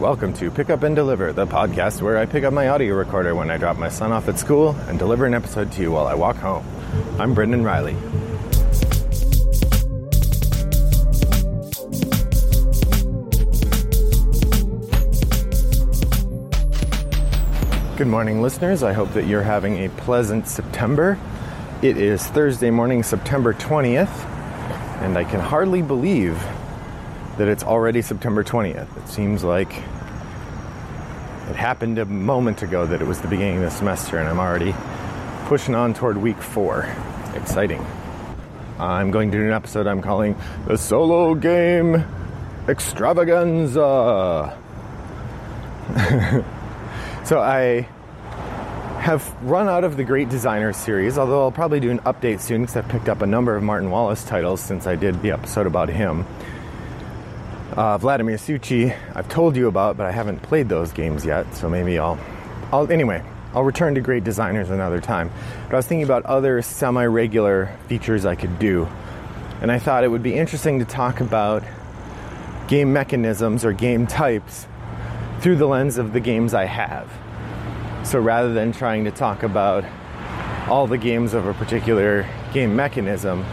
Welcome to Pick Up and Deliver, the podcast where I pick up my audio recorder when I drop my son off at school and deliver an episode to you while I walk home. I'm Brendan Riley. Good morning, listeners. I hope that you're having a pleasant September. It is Thursday morning, September 20th, and I can hardly believe that it's already September 20th. It seems like it happened a moment ago that it was the beginning of the semester, and I'm already pushing on toward week four. Exciting. I'm going to do an episode I'm calling the Solo Game Extravaganza. so I have run out of the Great Designer series, although I'll probably do an update soon because I've picked up a number of Martin Wallace titles since I did the episode about him. Uh, Vladimir Suchý, I've told you about, but I haven't played those games yet, so maybe I'll, I'll anyway. I'll return to great designers another time. But I was thinking about other semi-regular features I could do, and I thought it would be interesting to talk about game mechanisms or game types through the lens of the games I have. So rather than trying to talk about all the games of a particular game mechanism,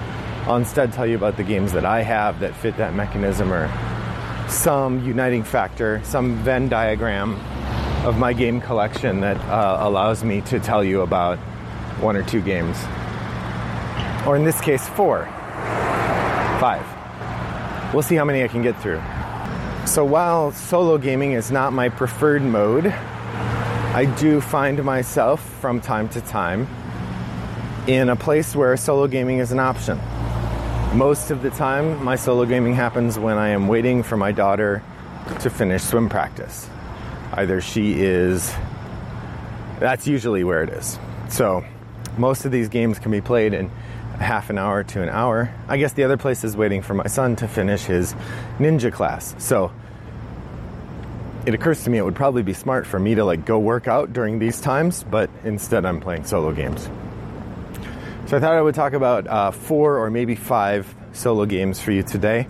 I'll instead tell you about the games that I have that fit that mechanism or some uniting factor, some Venn diagram of my game collection that uh, allows me to tell you about one or two games. Or in this case, four, five. We'll see how many I can get through. So while solo gaming is not my preferred mode, I do find myself from time to time in a place where solo gaming is an option. Most of the time, my solo gaming happens when I am waiting for my daughter to finish swim practice. Either she is, that's usually where it is. So, most of these games can be played in half an hour to an hour. I guess the other place is waiting for my son to finish his ninja class. So, it occurs to me it would probably be smart for me to like go work out during these times, but instead I'm playing solo games. So I thought I would talk about uh, four or maybe five solo games for you today.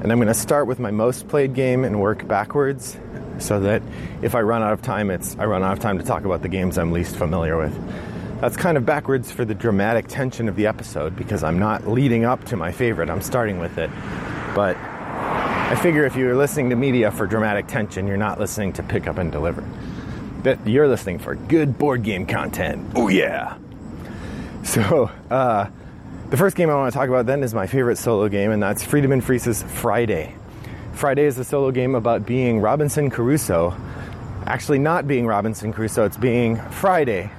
And I'm going to start with my most played game and work backwards so that if I run out of time, it's I run out of time to talk about the games I'm least familiar with. That's kind of backwards for the dramatic tension of the episode because I'm not leading up to my favorite. I'm starting with it. But I figure if you're listening to media for dramatic tension, you're not listening to pick up and deliver. That you're listening for good board game content. Oh yeah. So, uh, the first game I want to talk about then is my favorite solo game, and that's Friedemann Friese's Friday. Friday is a solo game about being Robinson Crusoe. Actually, not being Robinson Crusoe, it's being Friday,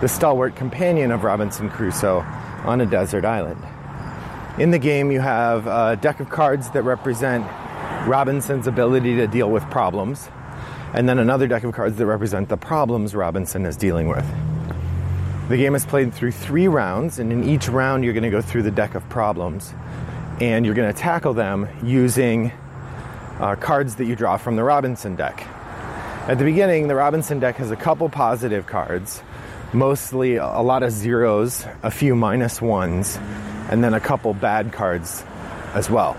the stalwart companion of Robinson Crusoe on a desert island. In the game, you have a deck of cards that represent Robinson's ability to deal with problems, and then another deck of cards that represent the problems Robinson is dealing with. The game is played through three rounds, and in each round, you're going to go through the deck of problems and you're going to tackle them using uh, cards that you draw from the Robinson deck. At the beginning, the Robinson deck has a couple positive cards, mostly a lot of zeros, a few minus ones, and then a couple bad cards as well.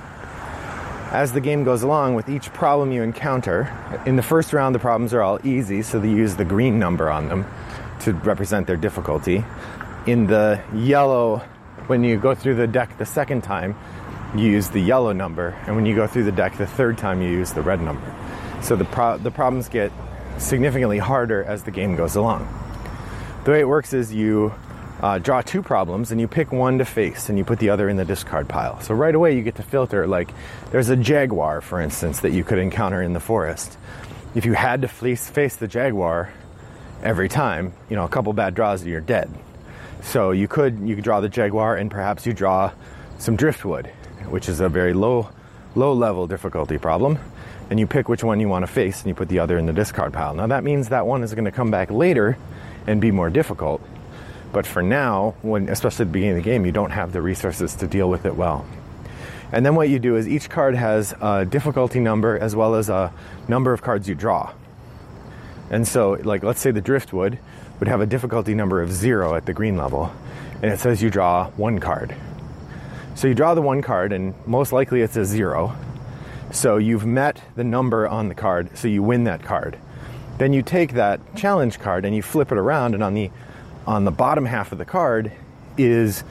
As the game goes along, with each problem you encounter, in the first round, the problems are all easy, so they use the green number on them to represent their difficulty. In the yellow, when you go through the deck the second time, you use the yellow number, and when you go through the deck the third time, you use the red number. So the, pro- the problems get significantly harder as the game goes along. The way it works is you uh, draw two problems and you pick one to face and you put the other in the discard pile. So right away you get to filter, like there's a jaguar, for instance, that you could encounter in the forest. If you had to face, face the jaguar, every time, you know, a couple bad draws and you're dead. So you could you could draw the jaguar and perhaps you draw some driftwood, which is a very low low level difficulty problem. And you pick which one you want to face and you put the other in the discard pile. Now that means that one is going to come back later and be more difficult. But for now, when especially at the beginning of the game, you don't have the resources to deal with it well. And then what you do is each card has a difficulty number as well as a number of cards you draw. And so, like, let's say the driftwood would have a difficulty number of zero at the green level, and it says you draw one card. So you draw the one card, and most likely it's a zero. So you've met the number on the card, so you win that card. Then you take that challenge card and you flip it around, and on the on the bottom half of the card is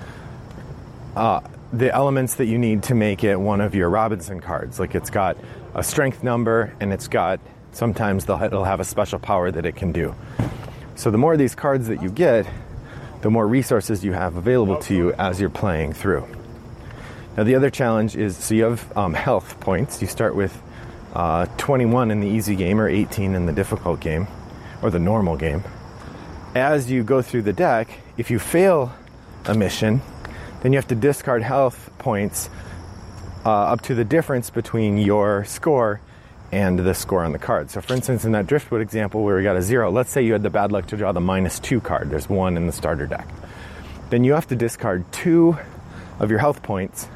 uh, the elements that you need to make it one of your Robinson cards. Like it's got a strength number and it's got sometimes it'll have a special power that it can do. So the more of these cards that you get, the more resources you have available to you as you're playing through. Now, the other challenge is so you have um, health points. You start with uh, 21 in the easy game or 18 in the difficult game or the normal game. As you go through the deck, if you fail a mission, then you have to discard health points uh, up to the difference between your score and the score on the card. So, for instance, in that Driftwood example where we got a zero, let's say you had the bad luck to draw the minus two card, there's one in the starter deck. Then you have to discard two of your health points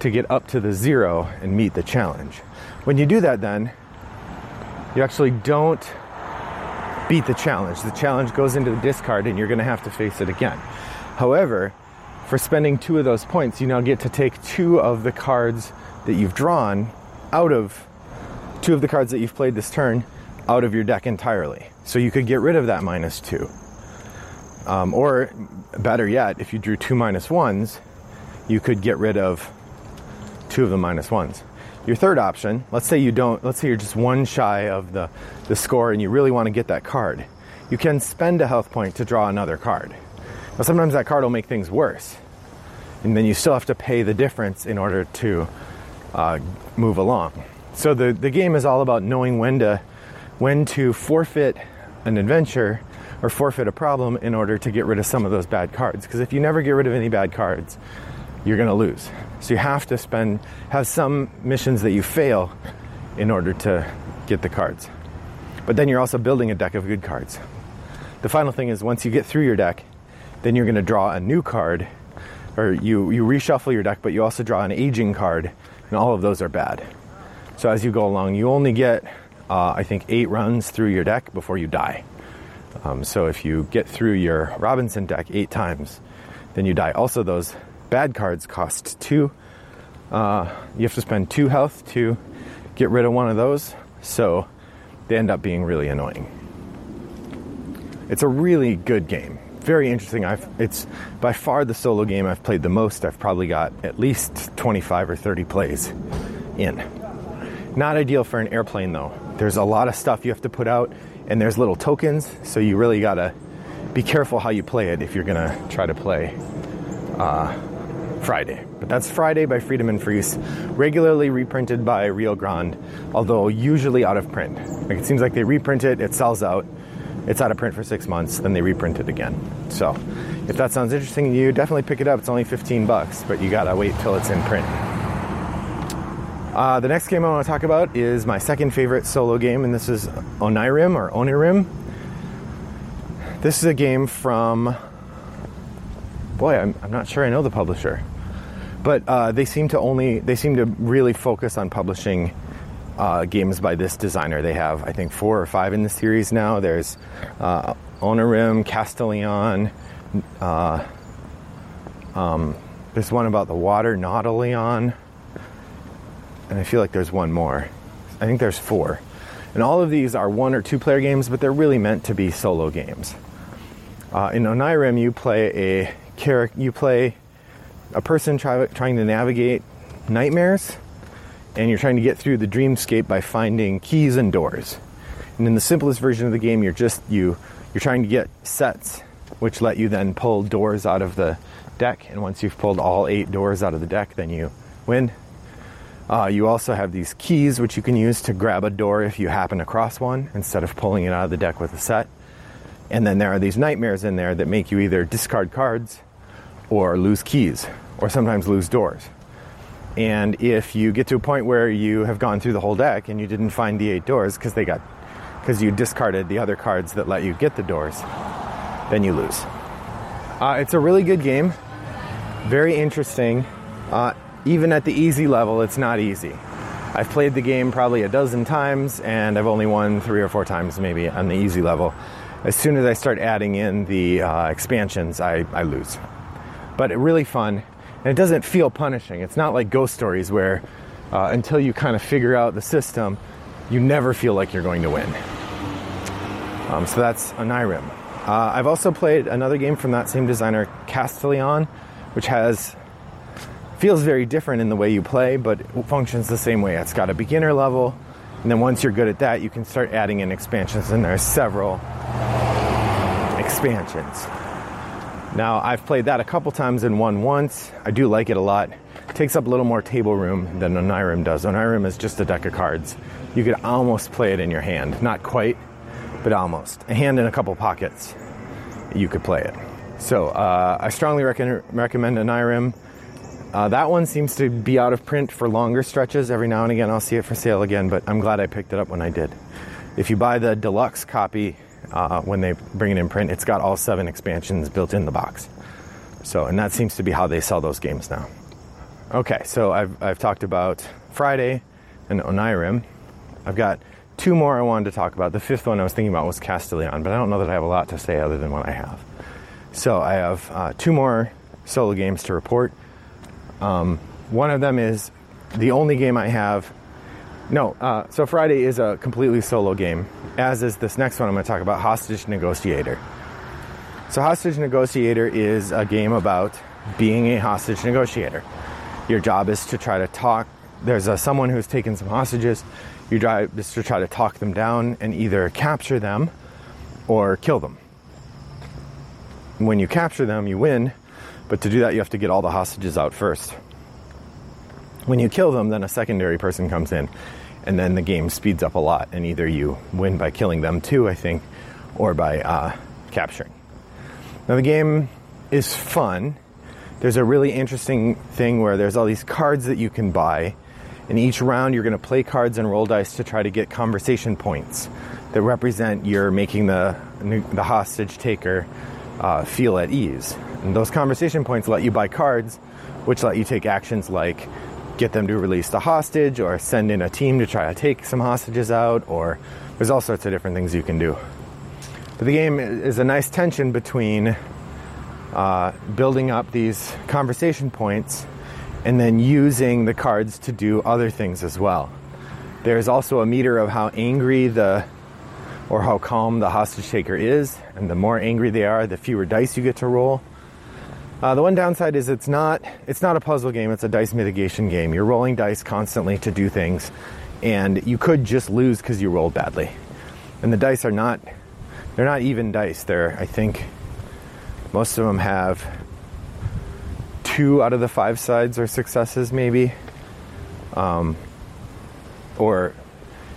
to get up to the zero and meet the challenge. When you do that, then you actually don't beat the challenge. The challenge goes into the discard and you're going to have to face it again. However, for spending two of those points, you now get to take two of the cards that you've drawn out of two of the cards that you've played this turn out of your deck entirely. So you could get rid of that minus two. Um, or better yet, if you drew two minus ones, you could get rid of two of the minus ones. Your third option, let's say you don't, let's say you're just one shy of the, the score and you really want to get that card. You can spend a health point to draw another card. But sometimes that card will make things worse. And then you still have to pay the difference in order to uh, move along. So the, the game is all about knowing when to when to forfeit an adventure or forfeit a problem in order to get rid of some of those bad cards. Because if you never get rid of any bad cards, you're going to lose. So you have to spend have some missions that you fail in order to get the cards. But then you're also building a deck of good cards. The final thing is once you get through your deck, then you're going to draw a new card or you you reshuffle your deck, but you also draw an aging card, and all of those are bad. So as you go along, you only get, uh, I think, eight runs through your deck before you die. Um, so if you get through your Robinson deck eight times, then you die. Also, those bad cards cost two. Uh, you have to spend two health to get rid of one of those. So they end up being really annoying. It's a really good game. Very interesting. I've, it's by far the solo game I've played the most. I've probably got at least 25 or 30 plays in. Not ideal for an airplane though. There's a lot of stuff you have to put out, and there's little tokens, so you really gotta be careful how you play it if you're gonna try to play uh, Friday. But that's Friday by Friedemann Friese, regularly reprinted by Rio Grande, although usually out of print. Like it seems like they reprint it, it sells out, it's out of print for six months, then they reprint it again. So if that sounds interesting to you, definitely pick it up. It's only 15 bucks, but you gotta wait till it's in print. Uh, the next game I want to talk about is my second favorite solo game, and this is Onirim or Onirim. This is a game from. Boy, I'm, I'm not sure I know the publisher, but uh, they seem to only they seem to really focus on publishing uh, games by this designer. They have I think four or five in the series now. There's uh, Onirim, Castellion. Uh, um, there's one about the water, Nautilion and I feel like there's one more. I think there's four. And all of these are one or two player games, but they're really meant to be solo games. Uh, in Onirim, you play a character, you play a person try, trying to navigate nightmares, and you're trying to get through the dreamscape by finding keys and doors. And in the simplest version of the game, you're just you you're trying to get sets, which let you then pull doors out of the deck. And once you've pulled all eight doors out of the deck, then you win uh, you also have these keys which you can use to grab a door if you happen across one instead of pulling it out of the deck with a set. And then there are these nightmares in there that make you either discard cards or lose keys or sometimes lose doors. And if you get to a point where you have gone through the whole deck and you didn't find the eight doors because they got because you discarded the other cards that let you get the doors, then you lose. Uh, it's a really good game, very interesting. Uh, even at the easy level, it's not easy. I've played the game probably a dozen times and I've only won three or four times maybe on the easy level. As soon as I start adding in the uh, expansions, I, I lose. But it really fun and it doesn't feel punishing. It's not like Ghost Stories where uh, until you kind of figure out the system, you never feel like you're going to win. Um, so that's Onirim. Uh, I've also played another game from that same designer, Castellion, which has feels very different in the way you play, but functions the same way. It's got a beginner level, and then once you're good at that, you can start adding in expansions, and there's several expansions. Now, I've played that a couple times and won once. I do like it a lot. It takes up a little more table room than Onirim does. Onirim is just a deck of cards. You could almost play it in your hand. Not quite, but almost. A hand in a couple pockets, you could play it. So, uh, I strongly rec- recommend Onirim. Uh, that one seems to be out of print for longer stretches. Every now and again, I'll see it for sale again, but I'm glad I picked it up when I did. If you buy the deluxe copy, uh, when they bring it in print. It's got all seven expansions built in the box. So, and that seems to be how they sell those games now. Okay, so I've, I've talked about Friday and Onirim. I've got two more I wanted to talk about. The fifth one I was thinking about was Castellion, but I don't know that I have a lot to say other than what I have. So I have uh, two more solo games to report. Um, one of them is the only game I have no, uh, so Friday is a completely solo game, as is this next one I'm going to talk about Hostage Negotiator. So, Hostage Negotiator is a game about being a hostage negotiator. Your job is to try to talk, there's a, someone who's taken some hostages. Your job is to try to talk them down and either capture them or kill them. When you capture them, you win, but to do that, you have to get all the hostages out first. When you kill them, then a secondary person comes in, and then the game speeds up a lot. And either you win by killing them too, I think, or by uh, capturing. Now, the game is fun. There's a really interesting thing where there's all these cards that you can buy. And each round, you're going to play cards and roll dice to try to get conversation points that represent you're making the, the hostage taker uh, feel at ease. And those conversation points let you buy cards, which let you take actions like get them to release the hostage or send in a team to try to take some hostages out, or there's all sorts of different things you can do. But the game is a nice tension between uh, building up these conversation points and then using the cards to do other things as well. There's also a meter of how angry the or how calm the hostage taker is, and the more angry they are, the fewer dice you get to roll. Uh, the one downside is it's not it's not a puzzle game. It's a dice mitigation game. You're rolling dice constantly to do things, and you could just lose because you rolled badly. And the dice are not they're not even dice. They're I think most of them have two out of the five sides are successes, maybe, um, or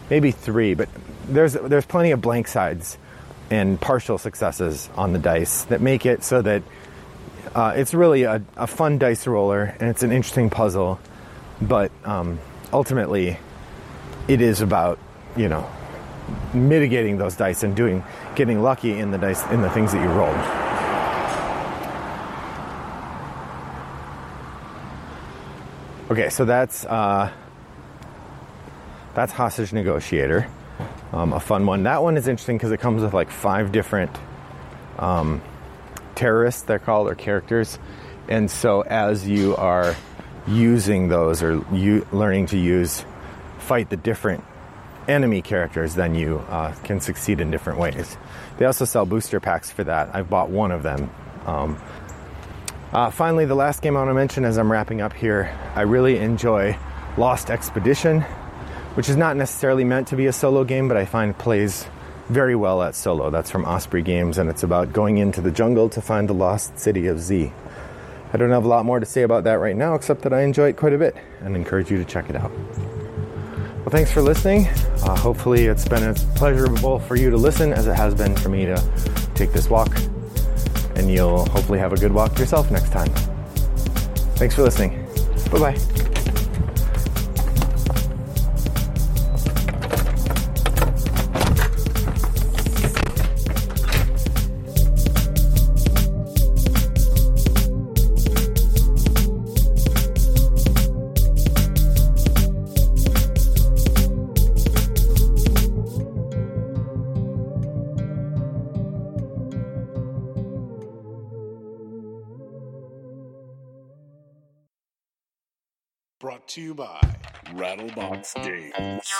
maybe three. But there's there's plenty of blank sides and partial successes on the dice that make it so that uh, it's really a, a, fun dice roller and it's an interesting puzzle, but um, ultimately, it is about you know mitigating those dice and doing getting lucky in the dice in the things that you roll. Okay, so that's uh, that's hostage negotiator, um, a fun one. That one is interesting because it comes with like five different um, terrorists, they're called, or characters. And so as you are using those or you learning to use, fight the different enemy characters, then you uh, can succeed in different ways. They also sell booster packs for that. I've bought one of them. Um, uh, finally, the last game I want to mention as I'm wrapping up here, I really enjoy Lost Expedition, which is not necessarily meant to be a solo game, but I find plays very well at solo. That's from Osprey Games, and it's about going into the jungle to find the lost city of Z. I don't have a lot more to say about that right now, except that I enjoy it quite a bit and encourage you to check it out. Well, thanks for listening. Uh, hopefully, it's been as pleasurable for you to listen as it has been for me to take this walk, and you'll hopefully have a good walk yourself next time. Thanks for listening. Bye bye. To you by Rattlebox Games.